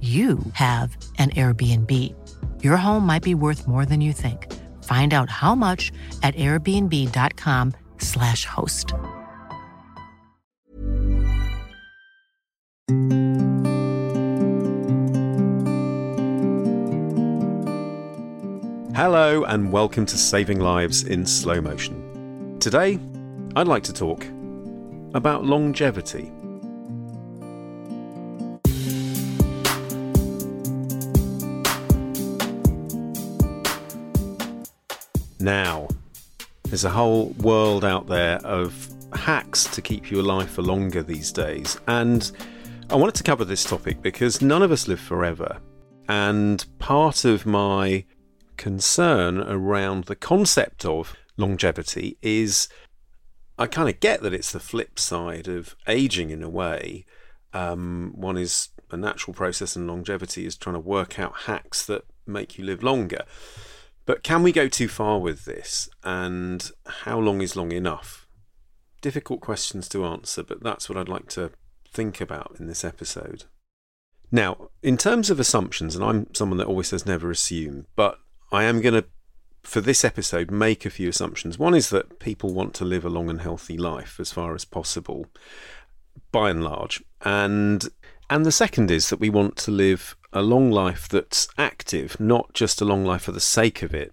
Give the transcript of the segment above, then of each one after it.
you have an Airbnb. Your home might be worth more than you think. Find out how much at airbnb.com/slash host. Hello, and welcome to Saving Lives in Slow Motion. Today, I'd like to talk about longevity. Now, there's a whole world out there of hacks to keep you alive for longer these days, and I wanted to cover this topic because none of us live forever. And part of my concern around the concept of longevity is I kind of get that it's the flip side of aging in a way. Um, one is a natural process, and longevity is trying to work out hacks that make you live longer. But can we go too far with this? And how long is long enough? Difficult questions to answer, but that's what I'd like to think about in this episode. Now, in terms of assumptions, and I'm someone that always says never assume, but I am going to, for this episode, make a few assumptions. One is that people want to live a long and healthy life as far as possible, by and large. And and the second is that we want to live a long life that's active, not just a long life for the sake of it.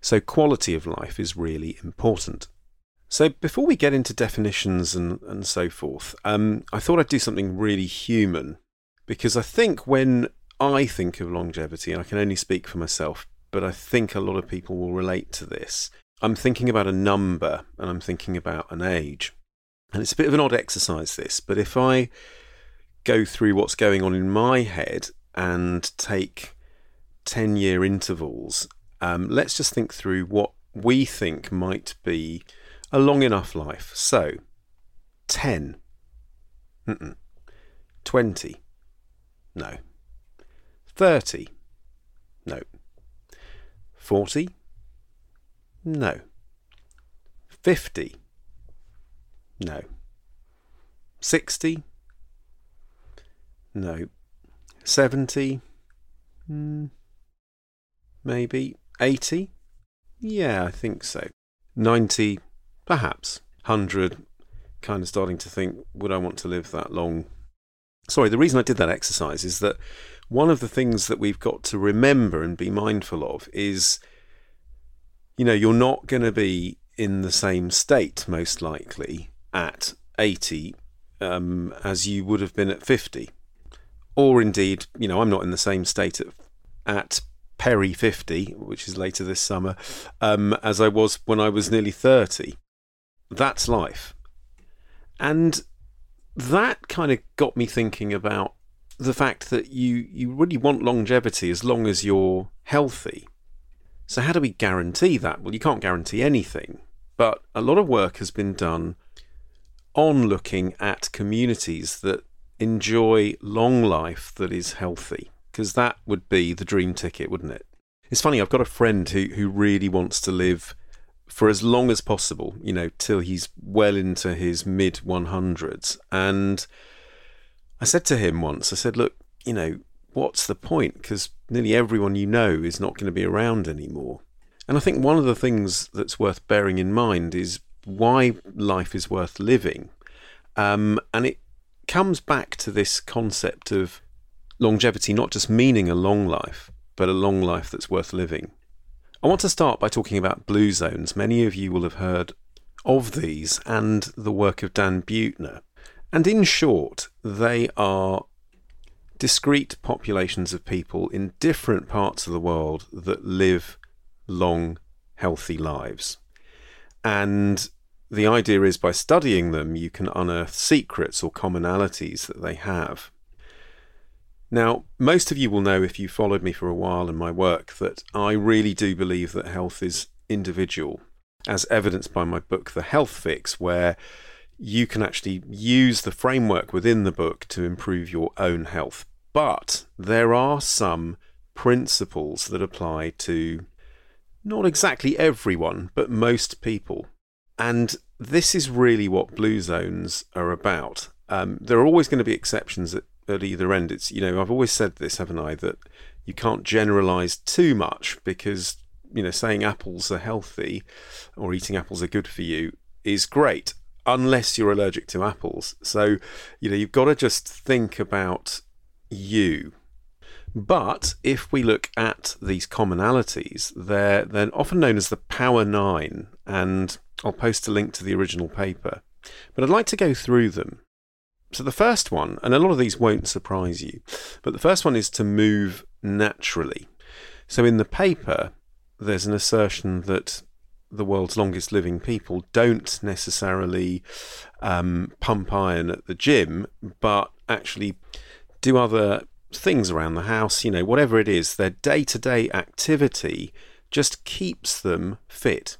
So, quality of life is really important. So, before we get into definitions and, and so forth, um, I thought I'd do something really human because I think when I think of longevity, and I can only speak for myself, but I think a lot of people will relate to this, I'm thinking about a number and I'm thinking about an age. And it's a bit of an odd exercise, this, but if I go through what's going on in my head and take 10 year intervals, um, let's just think through what we think might be a long enough life. So, 10. Mm-mm. 20. No. 30. No. 40. No. 50. No. 60. No. 70? Hmm. Maybe. 80? Yeah, I think so. 90? Perhaps. 100? Kind of starting to think, would I want to live that long? Sorry, the reason I did that exercise is that one of the things that we've got to remember and be mindful of is, you know, you're not going to be in the same state, most likely, at 80 um, as you would have been at 50 or indeed, you know, I'm not in the same state at, at Peri 50, which is later this summer, um, as I was when I was nearly 30. That's life. And that kind of got me thinking about the fact that you, you really want longevity as long as you're healthy. So, how do we guarantee that? Well, you can't guarantee anything, but a lot of work has been done on looking at communities that enjoy long life that is healthy because that would be the dream ticket, wouldn't it? It's funny, I've got a friend who, who really wants to live for as long as possible, you know, till he's well into his mid 100s. And I said to him once, I said, look, you know, what's the point? Because nearly everyone you know is not going to be around anymore. And I think one of the things that's worth bearing in mind is why life is worth living. Um, and it comes back to this concept of longevity not just meaning a long life, but a long life that's worth living. I want to start by talking about blue zones. Many of you will have heard of these and the work of Dan Buettner. And in short, they are discrete populations of people in different parts of the world that live long, healthy lives. And the idea is by studying them, you can unearth secrets or commonalities that they have. Now, most of you will know if you followed me for a while in my work that I really do believe that health is individual, as evidenced by my book, The Health Fix, where you can actually use the framework within the book to improve your own health. But there are some principles that apply to not exactly everyone, but most people. And this is really what blue zones are about. Um, there are always going to be exceptions at, at either end. It's you know I've always said this, haven't I? That you can't generalize too much because you know saying apples are healthy or eating apples are good for you is great unless you're allergic to apples. So you know you've got to just think about you. But if we look at these commonalities, they're, they're often known as the Power Nine, and I'll post a link to the original paper. But I'd like to go through them. So the first one, and a lot of these won't surprise you, but the first one is to move naturally. So in the paper, there's an assertion that the world's longest living people don't necessarily um, pump iron at the gym, but actually do other things around the house, you know, whatever it is, their day to day activity just keeps them fit.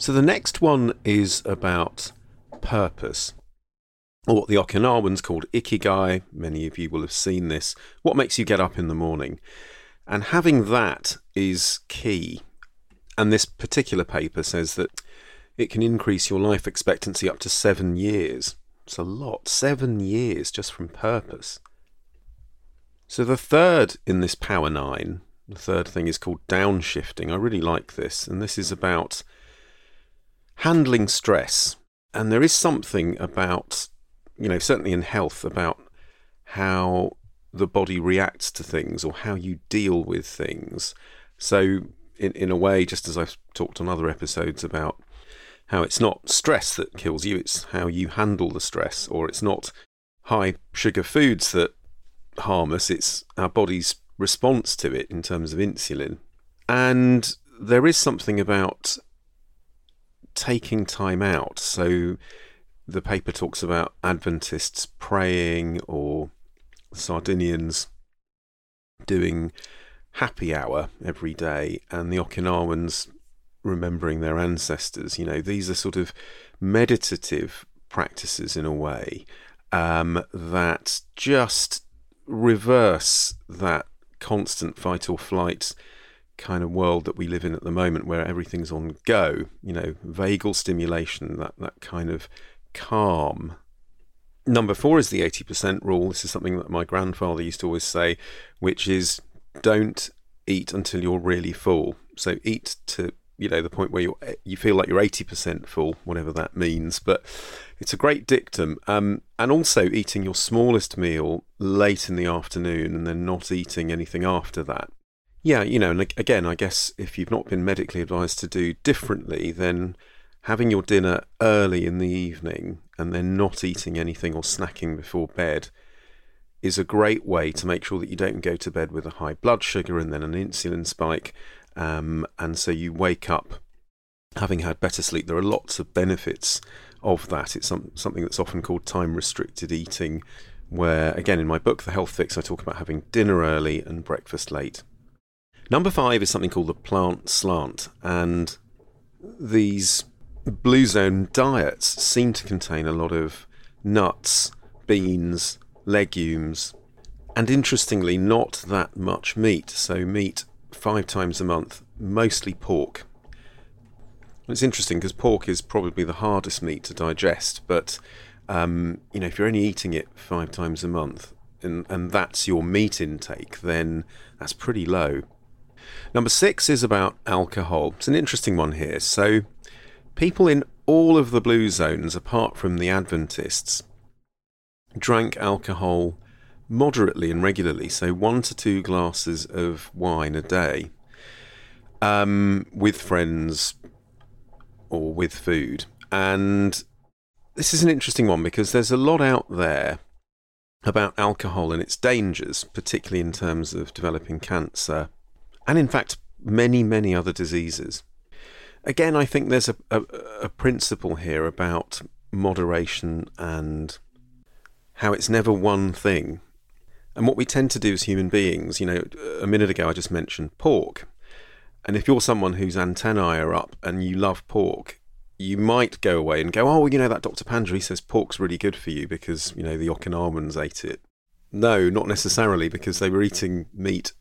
So the next one is about purpose, or what the Okinawans called ikigai. Many of you will have seen this. What makes you get up in the morning? And having that is key. And this particular paper says that it can increase your life expectancy up to seven years. It's a lot. Seven years just from purpose. So the third in this Power Nine, the third thing is called downshifting. I really like this. And this is about handling stress. And there is something about, you know, certainly in health, about how the body reacts to things or how you deal with things. So, in, in a way, just as I've talked on other episodes about how it's not stress that kills you, it's how you handle the stress, or it's not high sugar foods that harm us, it's our body's response to it in terms of insulin. And there is something about taking time out. So the paper talks about Adventists praying or Sardinians doing happy hour every day and the Okinawans remembering their ancestors. You know, these are sort of meditative practices in a way um, that just reverse that constant fight or flight kind of world that we live in at the moment where everything's on go, you know, vagal stimulation, that, that kind of calm. Number four is the 80% rule. This is something that my grandfather used to always say, which is don't eat until you're really full. So eat to you know the point where you you feel like you're 80% full, whatever that means. But it's a great dictum. Um, and also eating your smallest meal late in the afternoon and then not eating anything after that. Yeah, you know, and again, I guess if you've not been medically advised to do differently, then having your dinner early in the evening and then not eating anything or snacking before bed is a great way to make sure that you don't go to bed with a high blood sugar and then an insulin spike. Um, and so you wake up having had better sleep. There are lots of benefits of that. It's some, something that's often called time restricted eating, where, again, in my book, The Health Fix, I talk about having dinner early and breakfast late. Number five is something called the plant slant, and these blue zone diets seem to contain a lot of nuts, beans, legumes, and interestingly, not that much meat. So, meat five times a month, mostly pork. It's interesting because pork is probably the hardest meat to digest, but um, you know, if you're only eating it five times a month and, and that's your meat intake, then that's pretty low. Number six is about alcohol. It's an interesting one here. So, people in all of the blue zones, apart from the Adventists, drank alcohol moderately and regularly, so one to two glasses of wine a day, um, with friends or with food. And this is an interesting one because there's a lot out there about alcohol and its dangers, particularly in terms of developing cancer, and in fact, many, many other diseases. Again, I think there's a, a, a principle here about moderation and how it's never one thing. And what we tend to do as human beings, you know, a minute ago I just mentioned pork. And if you're someone whose antennae are up and you love pork, you might go away and go, oh, well, you know, that Dr. Panjari says pork's really good for you because, you know, the Okinawans ate it. No, not necessarily because they were eating meat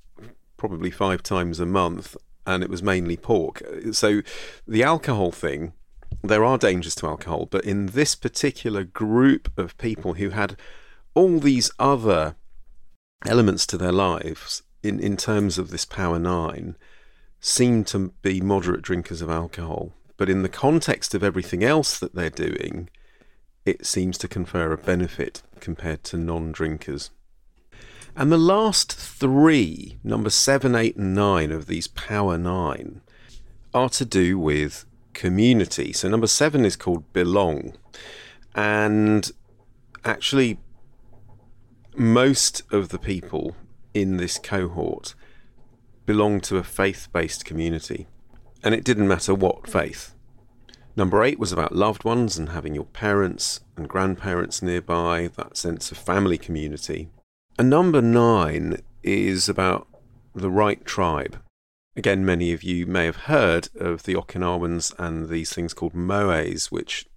probably five times a month and it was mainly pork. So the alcohol thing, there are dangers to alcohol, but in this particular group of people who had all these other elements to their lives in, in terms of this power nine, seem to be moderate drinkers of alcohol. But in the context of everything else that they're doing, it seems to confer a benefit compared to non drinkers. And the last three, number seven, eight, and nine of these power nine, are to do with community. So number seven is called belong. And actually, most of the people in this cohort belong to a faith based community. And it didn't matter what faith. Number eight was about loved ones and having your parents and grandparents nearby, that sense of family community. And number nine is about the right tribe. Again, many of you may have heard of the Okinawans and these things called moais, which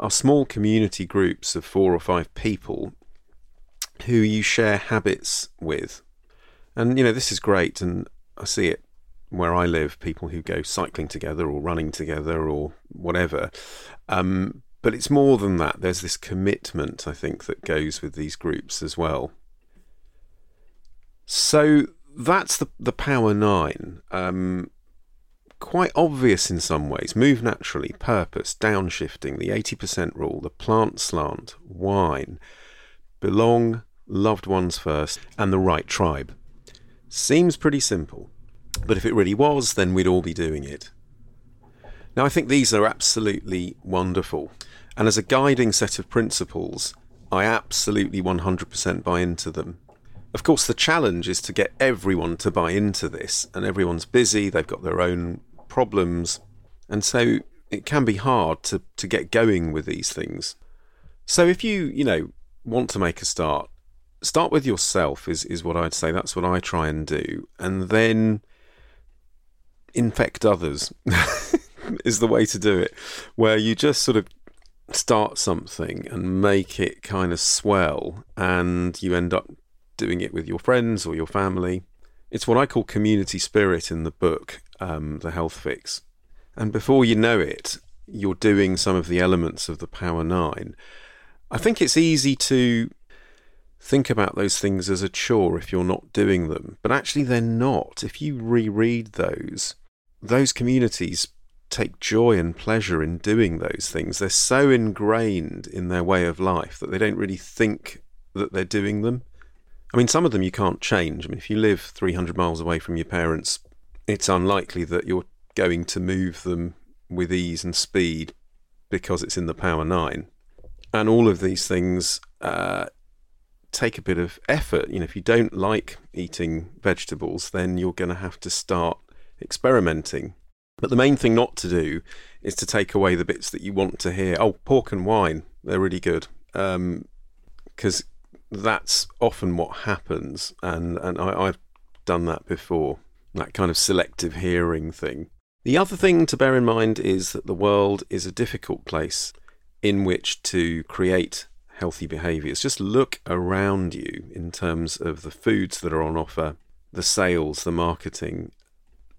are small community groups of four or five people who you share habits with. And, you know, this is great, and I see it where I live people who go cycling together or running together or whatever. Um, but it's more than that. There's this commitment, I think, that goes with these groups as well. So that's the, the Power Nine. Um, quite obvious in some ways. Move naturally, purpose, downshifting, the 80% rule, the plant slant, wine, belong, loved ones first, and the right tribe. Seems pretty simple, but if it really was, then we'd all be doing it. Now, I think these are absolutely wonderful, and as a guiding set of principles, I absolutely 100% buy into them. Of course, the challenge is to get everyone to buy into this, and everyone's busy, they've got their own problems, and so it can be hard to, to get going with these things. So if you, you know, want to make a start, start with yourself is, is what I'd say. That's what I try and do. And then infect others is the way to do it, where you just sort of start something and make it kind of swell and you end up doing it with your friends or your family. It's what I call community spirit in the book, um, The Health Fix. And before you know it, you're doing some of the elements of the Power Nine. I think it's easy to think about those things as a chore if you're not doing them, but actually they're not. If you reread those, those communities take joy and pleasure in doing those things. They're so ingrained in their way of life that they don't really think that they're doing them. I mean, some of them you can't change. I mean, if you live 300 miles away from your parents, it's unlikely that you're going to move them with ease and speed because it's in the Power Nine. And all of these things uh, take a bit of effort. You know, if you don't like eating vegetables, then you're going to have to start experimenting. But the main thing not to do is to take away the bits that you want to hear. Oh, pork and wine, they're really good. Because um, that's often what happens. And, and I, I've done that before, that kind of selective hearing thing. The other thing to bear in mind is that the world is a difficult place in which to create healthy behaviors. Just look around you in terms of the foods that are on offer, the sales, the marketing.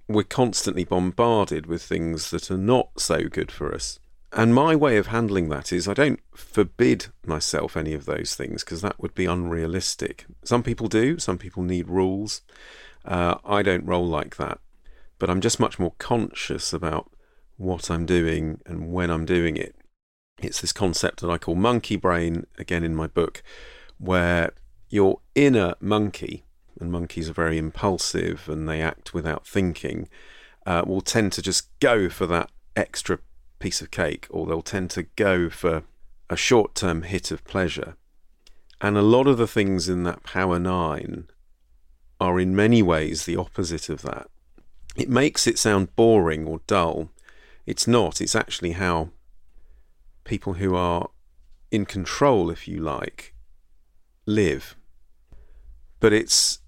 We're constantly bombarded with things that are not so good for us. And my way of handling that is I don't forbid myself any of those things because that would be unrealistic. Some people do, some people need rules. Uh, I don't roll like that. But I'm just much more conscious about what I'm doing and when I'm doing it. It's this concept that I call monkey brain, again in my book, where your inner monkey, and monkeys are very impulsive and they act without thinking, uh, will tend to just go for that extra piece of cake, or they'll tend to go for a short term hit of pleasure. And a lot of the things in that Power Nine are in many ways the opposite of that. It makes it sound boring or dull. It's not. It's actually how people who are in control, if you like, live. But it's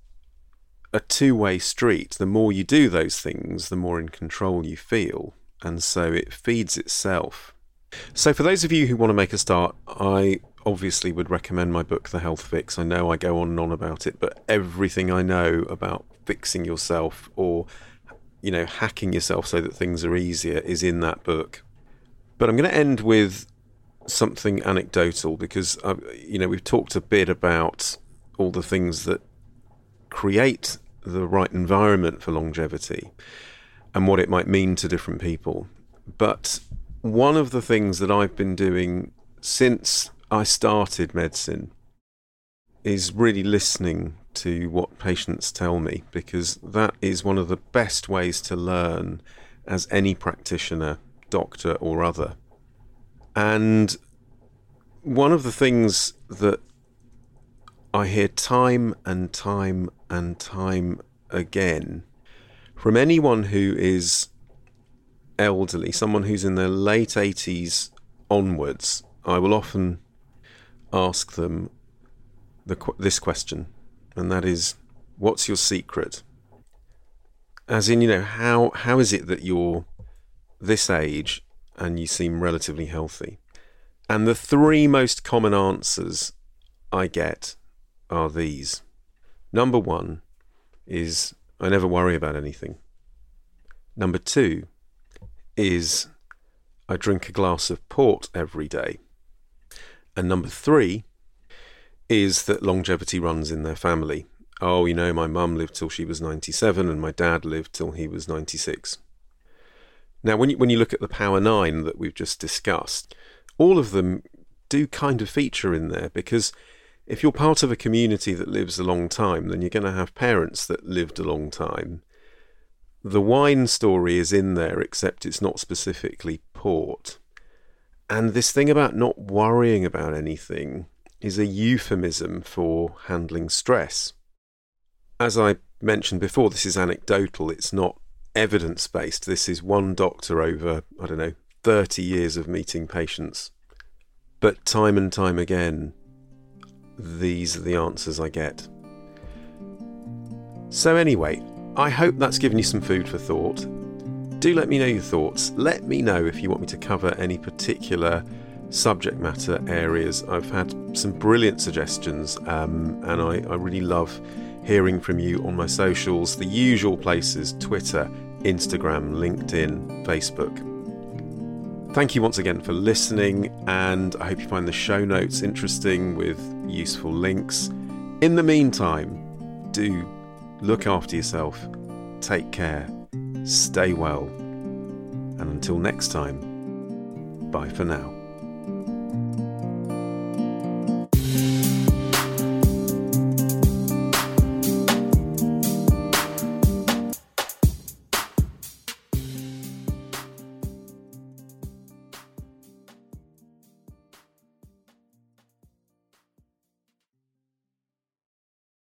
a two way street. The more you do those things, the more in control you feel. And so it feeds itself. So, for those of you who want to make a start, I obviously would recommend my book, The Health Fix. I know I go on and on about it, but everything I know about fixing yourself or, you know, hacking yourself so that things are easier is in that book. But I'm going to end with something anecdotal because, you know, we've talked a bit about all the things that create the right environment for longevity and what it might mean to different people. But one of the things that I've been doing since I started medicine is really listening to what patients tell me because that is one of the best ways to learn as any practitioner, doctor, or other. And one of the things that I hear time and time and time again from anyone who is elderly, someone who's in their late 80s onwards, I will often ask them the, this question, and that is, what's your secret? As in, you know, how how is it that you're this age and you seem relatively healthy? And the three most common answers I get are these. Number one is I never worry about anything. Number two is I drink a glass of port every day. And number three is that longevity runs in their family. Oh, you know, my mum lived till she was 97 and my dad lived till he was 96. Now, when you, when you look at the Power Nine that we've just discussed, all of them do kind of feature in there because if you're part of a community that lives a long time, then you're going to have parents that lived a long time. The wine story is in there, except it's not specifically port. And this thing about not worrying about anything is a euphemism for handling stress. As I mentioned before, this is anecdotal, it's not evidence based. This is one doctor over, I don't know, 30 years of meeting patients. But time and time again, these are the answers I get. So, anyway, I hope that's given you some food for thought. Do let me know your thoughts. Let me know if you want me to cover any particular subject matter areas. I've had some brilliant suggestions, um, and I, I really love hearing from you on my socials, the usual places Twitter, Instagram, LinkedIn, Facebook. Thank you once again for listening, and I hope you find the show notes interesting with useful links. In the meantime, do look after yourself, take care, stay well, and until next time, bye for now.